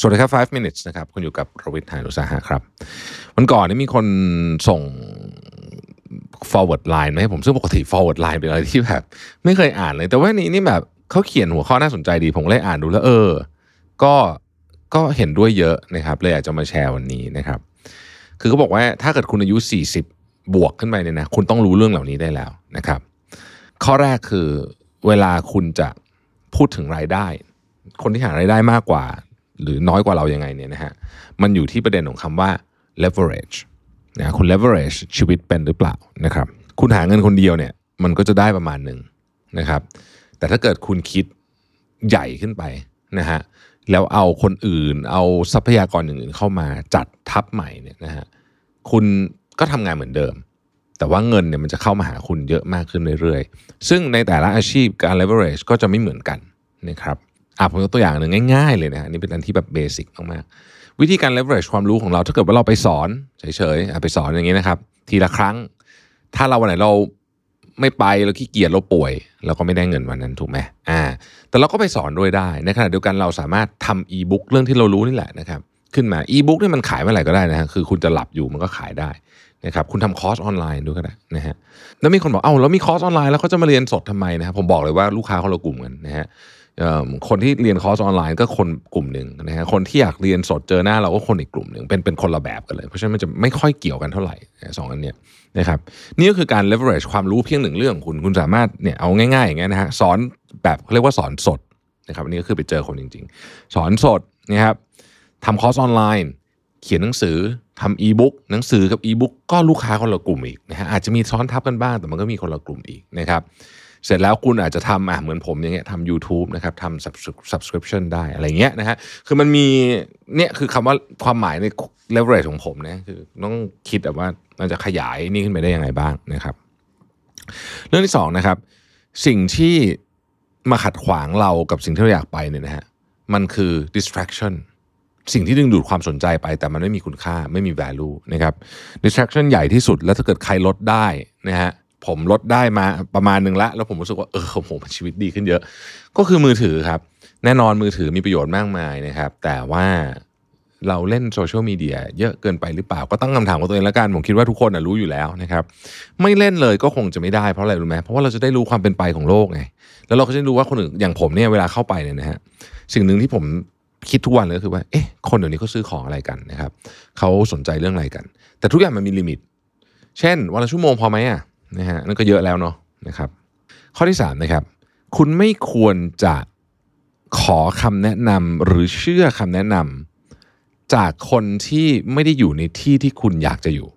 สวัสดีครับ 5 minutes นะครับ คุณอยู่กับรวิทย์หานุสาหะครับ วันก่อนนี่มีคนส่ง forward line มาให้ผมซึ่งปกติ forward line เป็นอะไรที่แบบ ไม่เคยอ่านเลย แต่ว่านี้นี่แบบเขาเขียนหัวข้อน่าสนใจดี ผมเลยอ่านดูแล้วเออ ก็ก็เห็นด้วยเยอะนะครับ เลยอยากจะมาแชร์วันนี้นะครับ คือเขาบอกว่าถ้าเกิดคุณอายุ 40 บวกขึ้นไปเนี่ยนะ คุณต้องรู้เรื่องเหล่านี้ได้แล้วนะครับ ข้อแรกคือเวลาคุณจะพูดถึงรายได้ คนที่หารายได้มากกว่า หรือน้อยกว่าเรายังไงเนี่ยนะฮะมันอยู่ที่ประเด็นของคำว่า leverage นะคุณ leverage ชีวิตเป็นหรือเปล่านะครับคุณหาเงินคนเดียวเนี่ยมันก็จะได้ประมาณหนึ่งนะครับ แต่ถ้าเกิดคุณคิดใหญ่ขึ้นไปนะฮะแล้วเอาคนอื่น เอาทรัพยากรอย่างอื่นเข้ามาจัดทับใหม่เนี่ยนะฮะคุณก็ทำงานเหมือนเดิม แต่ว่าเงินเนี่ยมันจะเข้ามาหาคุณเยอะมากขึ้นเรื่อยๆ ซึ่งในแต่ละอาชีพการ leverage ก็จะไม่เหมือนกันนะครับ อะผมยกตัวอย่างหนึ่งง่ายๆเลยนะอันนี้เป็นอันที่แบบเบสิกมากๆวิธีการ leverage ความรู้ของเราถ้าเกิดว่าเราไปสอนเฉยๆอะไปสอนอย่างนี้นะครับ ทีละครั้ง ถ้าเราวันไหนเราไม่ไปเราขี้เกียจเราป่วยเราก็ไม่ได้เงินวันนั้นถูกไหมอ่า แต่เราก็ไปสอนด้วยได้ในขณะเดียวกันเราสามารถทำอีบุ๊กเรื่องที่เรารู้นี่แหละนะครับขึ้นมาอีบุ๊กนี่มันขายเมื่อไหร่ก็ได้นะฮะคือคุณจะหลับอยู่มันก็ขายได้นะครับคุณทำคอร์สออนไลน์ด้วยก็ได้นะฮะแล้วมีคนบอกเอ้าแล้วมีคอร์สออนไลน์แล้วเขาจะมาเรียนสดทำไมนะครับผมบอกเลยว่าลูกค้าคนละกลุ่มกันนะฮะ คนที่เรียนคอร์สออนไลน์ก็คนกลุ่มหนึ่งนะฮะคนที่อยากเรียนสดเจอหน้าเราก็คนอีกกลุ่มหนึ่งเป็นเป็นคนละแบบกันเลย เพราะฉะนั้นมันจะไม่ค่อยเกี่ยวกันเท่าไหร่สองอันเนี้ยนะครับนี่ก็คือการ leverage ความรู้เพียงหนึ่งเรื่องคุณคุณสามารถเนี่ยเอาง่ายๆอย่างเงี้ยนะฮะสอนแบบเขาเรียกว่าสอนสดนะครับอันนี้ก็คือไปเจอคนจริง ๆ สอนสดนะครับทำคอร์สออนไลน์เขียนหนังสือทำอีบุ๊กหนังสือกับอีบุ๊กก็ลูกค้าคนละกลุ่มอีกนะฮะอาจจะมีซ้อนทับกันบ้างแต่มันก็มีคนละกลุ่มอีกนะครับ เสร็จแล้วคุณอาจจะทำอะเหมือนผมอย่างเงี้ยทำ u t u b e นะครับทำ subscription ได้อะไรเงี้ยนะฮะคือมันมีเนี่ยคือคำว่าความหมายใน leverage ของผมนะคือต้องคิดแบบว่าเราจะขยายนี่ขึ้นไปได้ยังไงบ้างนะครับ เรื่องที่สองนะครับ สิ่งที่มาขัดขวางเรากับสิ่งที่เราอยากไปเนี่ยนะฮะมันคือ distraction สิ่งที่ดึงดูดความสนใจไปแต่มันไม่มีคุณค่าไม่มี value นะครับ distraction ใหญ่ที่สุดแล้วถ้าเกิดใครลดได้นะฮะ ผมลดได้มาประมาณหนึ่งล้วแล้วผมรู้สึกว่าเออผมชีวิตดีขึ้นเยอะ ก็คือมือถือครับ แน่นอนมือถือมีประโยชน์มากมายนะครับ แต่ว่าเราเล่นโซเชียลมีเดียเยอะเกินไปหรือเปล่า ก็ตั้งคำถามกับตัวเองล้วกัน ผมคิดว่าทุกคนรู้อยู่แล้วนะครับ ไม่เล่นเลยก็คงจะไม่ได้เพราะอะไรรู้ไหมเพราะว่าเราจะได้รู้ความเป็นไปของโลกไงแล้วเราก็จะได้รู้ว่าคนอื่นอย่างผมเนี่ยเวลาเข้าไปเนี่ยนะฮะสิ่งหนึ่งที่ผมคิดทุกวันเลยก็คือว่าเอ๊ะคนเดี๋ยวนี้เขาซื้อของอะไรกันนะครับเขาสนใจเรื่องอะไรกัน แต่ทุกอย่างมันมี limit เช่นวันละชั่วโมงพอไหมอะ นะฮะนั่นก็เยอะแล้วเนาะนะครับ ข้อที่สามนะครับ คุณไม่ควรจะขอคำแนะนำหรือเชื่อคำแนะนำจากคนที่ไม่ได้อยู่ในที่ที่คุณอยากจะอยู่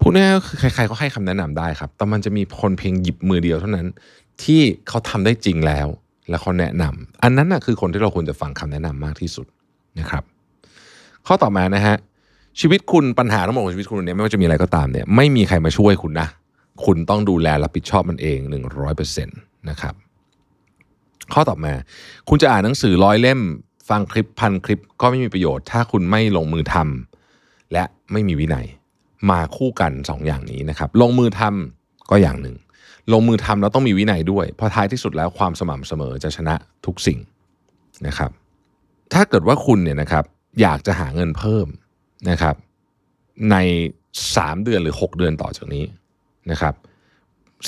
พูดง่ายๆก็คือใครๆก็ให้คำแนะนำได้ครับ แต่มันจะมีคนเพียงหยิบมือเดียวเท่านั้น ที่เขาทำได้จริงแล้ว แล้วเขาแนะนำอันนั้นนะคือคนที่เราควรจะฟังคำแนะนำมากที่สุดนะครับ ข้อต่อมานะฮะ ชีวิตคุณปัญหาทั้งหมดของชีวิตคุณเนี่ยไม่ว่าจะมีอะไรก็ตามเนี่ยไม่มีใครมาช่วยคุณนะ คุณต้องดูแลรับผิดชอบมันเอง 100%นะครับข้อต่อมา คุณจะอ่านหนังสือร้อยเล่ม ฟังคลิปพันคลิปก็ไม่มีประโยชน์ ถ้าคุณไม่ลงมือทำและไม่มีวินัย มาคู่กันสองอย่างนี้นะครับ ลงมือทำก็อย่างหนึ่ง ลงมือทำแล้วต้องมีวินัยด้วย เพราะท้ายที่สุดแล้วความสม่ำเสมอจะชนะทุกสิ่งนะครับ ถ้าเกิดว่าคุณเนี่ยนะครับ อยากจะหาเงินเพิ่ม นะครับ ใน 3 เดือนหรือ 6 เดือนต่อจากนี้นะครับ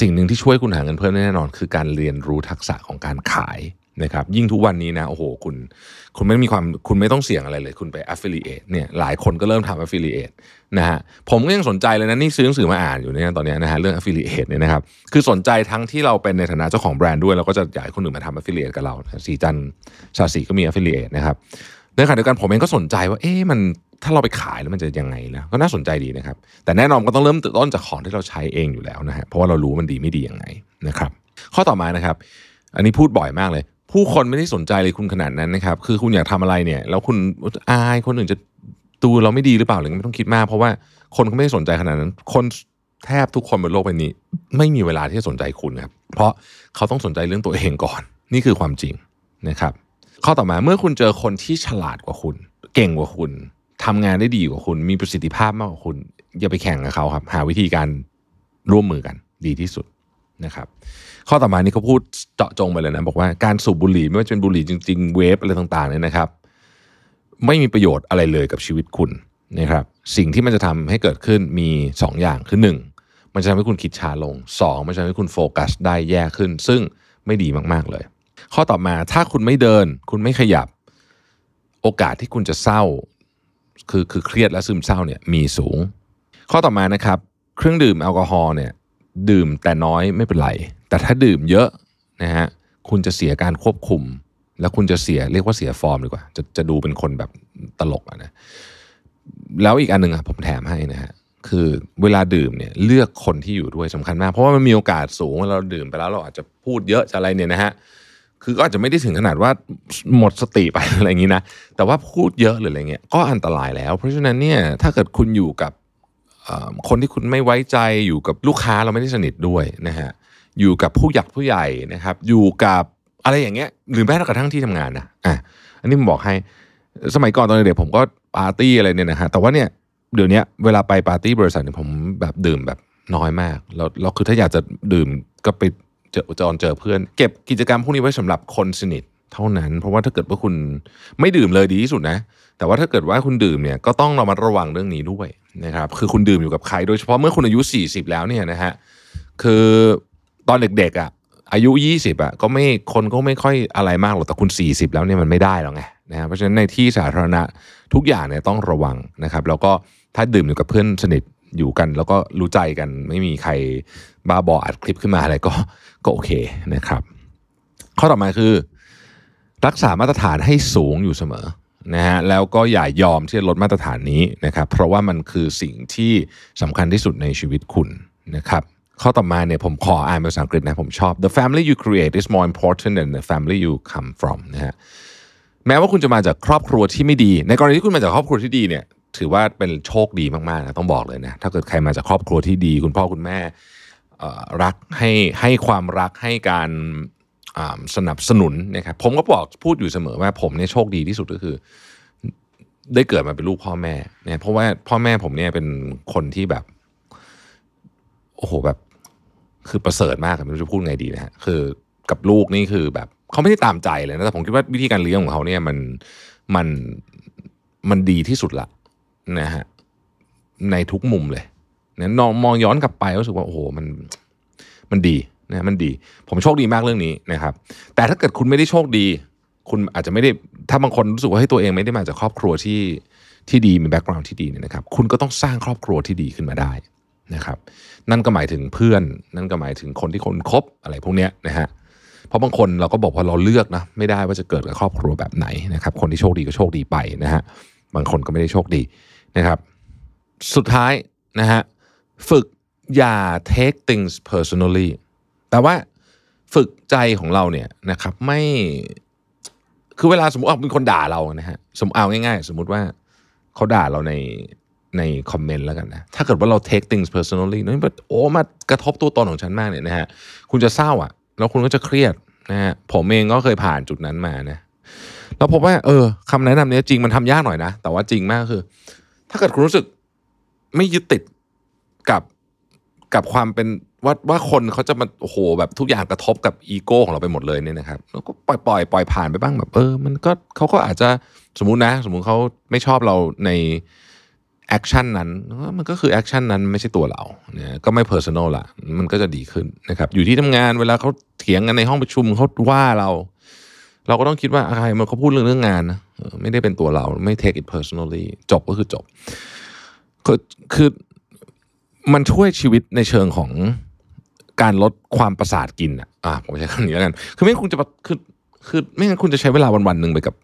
สิ่งหนึ่งที่ช่วยคุณหาเงินเพิ่มแน่นอน คือการเรียนรู้ทักษะของการขายนะครับ ยิ่งทุกวันนี้นะโอ้โหคุณคุณไม่มีความคุณไม่ต้องเสี่ยงอะไรเลย คุณไป affiliate เนี่ยหลายคนก็เริ่มทำ affiliate นะฮะผมก็ยังสนใจเลยนะนี่ซื้อหนังสือมาอ่านอยู่เนี่ยตอนนี้นะฮะเรื่อง affiliate เนี่ยนะครับคือสนใจทั้งที่เราเป็นในฐานะเจ้าของแบรนด์ด้วยเราก็จะอยากให้คนอื่นมาทำ affiliate กับเราสีจันชาสีก็มี affiliate นะครับในขณะเดียวกันผมเองก็สนใจว่าเอ๊ะมัน ถ้าเราไปขายแล้วมันจะยังไงนะก็น่าสนใจดีนะครับ แต่แน่นอนก็ต้องเริ่มต้นจากของที่เราใช้เองอยู่แล้วนะฮะเพราะว่าเรารู้มันดีไม่ดียังไงนะครับ ข้อต่อมานะครับ อันนี้พูดบ่อยมากเลย ผู้คนไม่ได้สนใจเลยคุณขนาดนั้นนะครับ คือคุณอยากทำอะไรเนี่ย แล้วคุณอายคนอื่นจะดูเราไม่ดีหรือเปล่าหรือไม่ต้องคิดมาก เพราะว่าคนเขาไม่ได้สนใจขนาดนั้น คนแทบทุกคนบนโลกใบนี้ ไม่มีเวลาที่จะสนใจคุณครับ เพราะเขาต้องสนใจเรื่องตัวเองก่อน นี่คือความจริงนะครับ ข้อต่อมาเมื่อคุณเจอคนที่ฉลาดกว่าคุณ เก่งกว่าคุณ ทำงานได้ดีกว่าคุณ มีประสิทธิภาพมากกว่าคุณ อย่าไปแข่งกับเขาครับ หาวิธีการร่วมมือกันดีที่สุดนะครับ ข้อต่อมานี่เขาพูดเจาะจงไปเลยนะบอกว่าการสูบบุหรี่ไม่ว่าจะเป็นบุหรี่จริง ๆ เวฟอะไรต่างๆเนี่ยนะครับ ไม่มีประโยชน์อะไรเลยกับชีวิตคุณนะครับสิ่งที่มันจะทำให้เกิดขึ้นมี 2 อย่างคือ 1 มันจะทำให้คุณคิดช้าลง 2 มันจะทำให้คุณโฟกัสได้แย่ขึ้น ซึ่งไม่ดีมากๆเลย ข้อต่อมาถ้าคุณไม่เดิน คุณไม่ขยับ โอกาสที่คุณจะเศร้า คือคือเครียดและซึมเศร้าเนี่ยมีสูง ข้อต่อมานะครับ เครื่องดื่มแอลกอฮอล์เนี่ยดื่มแต่น้อยไม่เป็นไร แต่ถ้าดื่มเยอะนะฮะคุณจะเสียการควบคุม แล้วคุณจะเสียเรียกว่าเสียฟอร์มดีกว่า จะจะดูเป็นคนแบบตลกอะนะแล้วอีกอันหนึ่งอะผมแถมให้นะฮะคือเวลาดื่มเนี่ยเลือกคนที่อยู่ด้วยสำคัญมาก เพราะว่ามันมีโอกาสสูงว่าเราดื่มไปแล้วเราอาจจะพูดเยอะจะอะไรเนี่ยนะฮะ คือก็อาจจะไม่ได้ถึงขนาดว่าหมดสติไปอะไรอย่างนี้นะ แต่ว่าพูดเยอะหรืออะไรเงี้ยก็อันตรายแล้ว เพราะฉะนั้นเนี่ยถ้าเกิดคุณอยู่กับคนที่คุณไม่ไว้ใจอยู่กับลูกค้าเราไม่ได้สนิทด้วยนะฮะอยู่กับผู้หยักผู้ใหญ่นะครับ อยู่กับอะไรอย่างเงี้ย หรือแม้กระทั่งที่ทำงานนะอะอันนี้ผมบอกให้สมัยก่อนตอนเด็กผมก็ปาร์ตี้อะไรเนี่ยนะฮะแต่ว่าเนี่ยเดี๋ยวนี้เวลาไปปาร์ตี้บริษัทเนี่ยผมแบบดื่มแบบน้อยมากแล้วเราคือถ้าอยากจะดื่มก็ไป เจอจอนเจอเพื่อน เก็บกิจกรรมพวกนี้ไว้สำหรับคนสนิทเท่านั้น เพราะว่าถ้าเกิดว่าคุณไม่ดื่มเลยดีที่สุดนะ แต่ว่าถ้าเกิดว่าคุณดื่มเนี่ยก็ต้องระมัดระวังเรื่องนี้ด้วยนะครับคือคุณดื่มอยู่กับใคร โดยเฉพาะเมื่อคุณอายุ 40 แล้วเนี่ยนะฮะคือตอนเด็กๆอะอายุ 20อะก็ไม่คนก็ไม่ค่อยอะไรมากหรอกแต่คุณ 40 แล้วเนี่ยมันไม่ได้แล้วไงนะฮะเพราะฉะนั้นในที่สาธารณะทุกอย่างเนี่ยต้องระวังนะครับ แล้วก็ถ้าดื่มอยู่กับเพื่อนสนิท อยู่กัน แล้วก็รู้ใจกัน ไม่มีใครบ้าบออัดคลิปขึ้นมาอะไรก็ก็โอเคนะครับ ข้อต่อมาคือ รักษามาตรฐานให้สูงอยู่เสมอนะฮะแล้วก็อย่ายอมที่จะลดมาตรฐานนี้นะครับ เพราะว่ามันคือสิ่งที่สำคัญที่สุดในชีวิตคุณนะครับข้อต่อมาเนี่ยผมขออ่านเป็นภาษาอังกฤษนะผมชอบ the family you create is more important than the family you come from นะฮะแม้ว่าคุณจะมาจากครอบครัวที่ไม่ดี ในกรณีที่คุณมาจากครอบครัวที่ดีเนี่ย ถือว่าเป็นโชคดีมากๆนะต้องบอกเลยนะถ้าเกิดใครมาจากครอบครัวที่ดี คุณพ่อคุณแม่รักให้ให้ความรักให้การสนับสนุนนะครับผมก็บอกพูดอยู่เสมอว่าผมเนี่ยโชคดีที่สุดก็คือ ได้เกิดมาเป็นลูกพ่อแม่เนี่ยเพราะว่าพ่อแม่ผมเนี่ยเป็นคนที่แบบโอ้โหแบบ คือประเสริฐมากไม่รู้จะพูดไงดีนะฮะคือกับลูกนี่คือแบบเขาไม่ได้ตามใจเลยนะแต่ผมคิดว่าวิธีการเลี้ยงของเขาเนี่ยมันมันมันดีที่สุดละ นะฮะในทุกมุมเลยเนี่ยนองมองย้อนกลับไปรู้สึกว่าโอ้โหมันมันดีนะมันดี ผมโชคดีมากเรื่องนี้นะครับ แต่ถ้าเกิดคุณไม่ได้โชคดี คุณอาจจะไม่ได้ถ้าบางคนรู้สึกว่าให้ตัวเองไม่ได้มาจากครอบครัวที่ที่ดีมี background ที่ดีเนี่ยนะครับ คุณก็ต้องสร้างครอบครัวที่ดีขึ้นมาได้นะครับ นั่นก็หมายถึงเพื่อน นั่นก็หมายถึงคนที่คนคบอะไรพวกเนี้ยนะฮะเพราะบางคนเราก็บอกว่าเราเลือกนะไม่ได้ว่าจะเกิดกับครอบครัวแบบไหนนะครับ คนที่โชคดีก็โชคดีไปนะฮะ บางคนก็ไม่ได้โชคดีนะครับ สุดท้ายนะฮะฝึกอย่า take things personally แต่ว่าฝึกใจของเราเนี่ยนะครับไม่คือเวลาสมมติเอาเป็นคนด่าเรานะฮะสมมติเอาง่ายๆ สมมุติว่าเขาด่าเราในในคอมเมนต์แล้วกันนะถ้าเกิดว่าเรา take things personally นั่นแบบโอ้มากระทบตัวตนของฉันมากเนี่ยนะฮะคุณจะเศร้าอะ แล้วคุณก็จะเครียดนะฮะผมเองก็เคยผ่านจุดนั้นมานะ แล้วพบว่าเออคำแนะนำนี้จริงมันทำยากหน่อยนะ แต่ว่าจริงมากคือ ถ้าเกิดคุณรู้สึกไม่ยึดติดกับกับความเป็นว่าว่าคนเขาจะมาโอ้โหแบบทุกอย่างกระทบกับอีโก้ของเราไปหมดเลยเนี่ยนะครับแล้วก็ปล่อยปล่อยปล่อยผ่านไปบ้างแบบเออ มันก็เขาก็อาจจะสมมุตินะ สมมุติเขาไม่ชอบเราใน action นั้นมันก็คือ action นั้นไม่ใช่ตัวเราเนี่ยก็ไม่ personal ละมันก็จะดีขึ้นนะครับอยู่ที่ทำงานเวลาเขาเถียงกันในห้องประชุมเขาว่าเรา เราก็ต้องคิดว่าอะไรมันเขาพูดเรื่องเรื่องงานนะไม่ได้เป็นตัวเราไม่ take it personally จบก็คือจบคือคือมันช่วยชีวิตในเชิงของการลดความประสาทกินอะอ่าผมใช้คำนี้แล้วกัน คือไม่งั้นคุณจะคือคือไม่งั้นคุณจะใช้เวลาวันวันหนึ่งไปกับ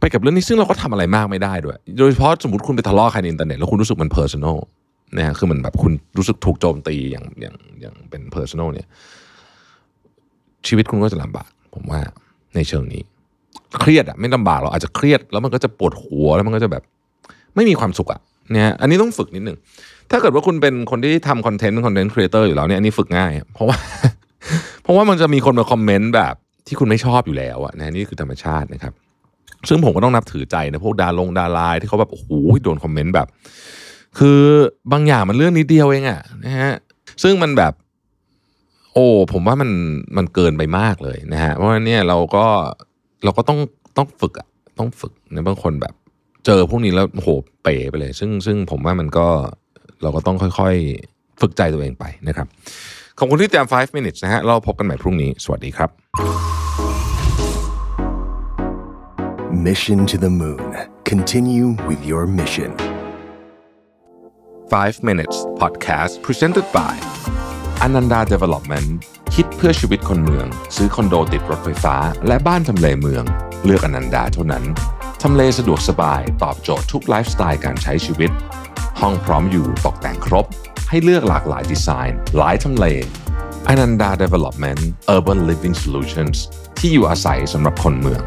ไปกับเรื่องนี้ซึ่งเราก็ทำอะไรมากไม่ได้ด้วย โดยเฉพาะสมมติคุณไปทะเลาะใครในอินเทอร์เน็ตแล้วคุณรู้สึกมัน personalนะฮะคือมันแบบคุณรู้สึกถูกโจมตีอย่างอย่างอย่างเป็น personal เนี่ย ชีวิตคุณก็จะลำบากผมว่า ในเชิงนี้ เครียดอะไม่ลำบากหรอกอาจจะเครียด แล้วมันก็จะปวดหัวแล้วมันก็จะแบบ ไม่มีความสุขอะเนี่ยอันนี้ต้องฝึกนิดหนึ่งถ้าเกิดว่าคุณเป็นคนที่ทำคอนเทนต์เป็นคอนเทนต์ครีเอเตอร์อยู่แล้วเนี่ยอันนี้ฝึกง่าย เพราะว่า เพราะว่ามันจะมีคนมาคอมเมนต์แบบที่คุณไม่ชอบอยู่แล้วอะนะนี่คือธรรมชาตินะครับ ซึ่งผมก็ต้องนับถือใจนะพวกดาลงดาราที่เขาแบบโอ้โหโดนคอมเมนต์แบบ คือบางอย่างมันเรื่องนิดเดียวเองอะนะฮะซึ่งมันแบบ โอ้ผมว่ามันมันเกินไปมากเลยนะฮะเพราะฉะนั้นเนี่ยเราก็เราก็ต้องต้องฝึกอะต้องฝึกนะบางคนแบบเจอพวกนี้แล้วโอ้โหเป๋ไปเลย ซึ่งซึ่งผมว่ามันก็เราก็ต้องค่อยๆ ฝึกใจตัวเองไปนะครับ ขอบคุณที่ติดตาม 5 minutes นะฮะเราพบกันใหม่พรุ่งนี้ สวัสดีครับ Mission to the Moon. Continue with your mission. 5 minutes podcast presented by Ananda Development คิดเพื่อชีวิตคนเมือง ซื้อคอนโดติดรถไฟฟ้า และบ้านทำเลเมือง เลือกอนันดาเท่านั้นทำเลสะดวกสบายตอบโจทย์ทุกไลฟ์สไตล์การใช้ชีวิต ห้องพร้อมอยู่ตกแต่งครบ ให้เลือกหลากหลายดีไซน์ หลายทำเล Ananda Development Urban Living Solutions ที่อยู่อาศัยสำหรับคนเมือง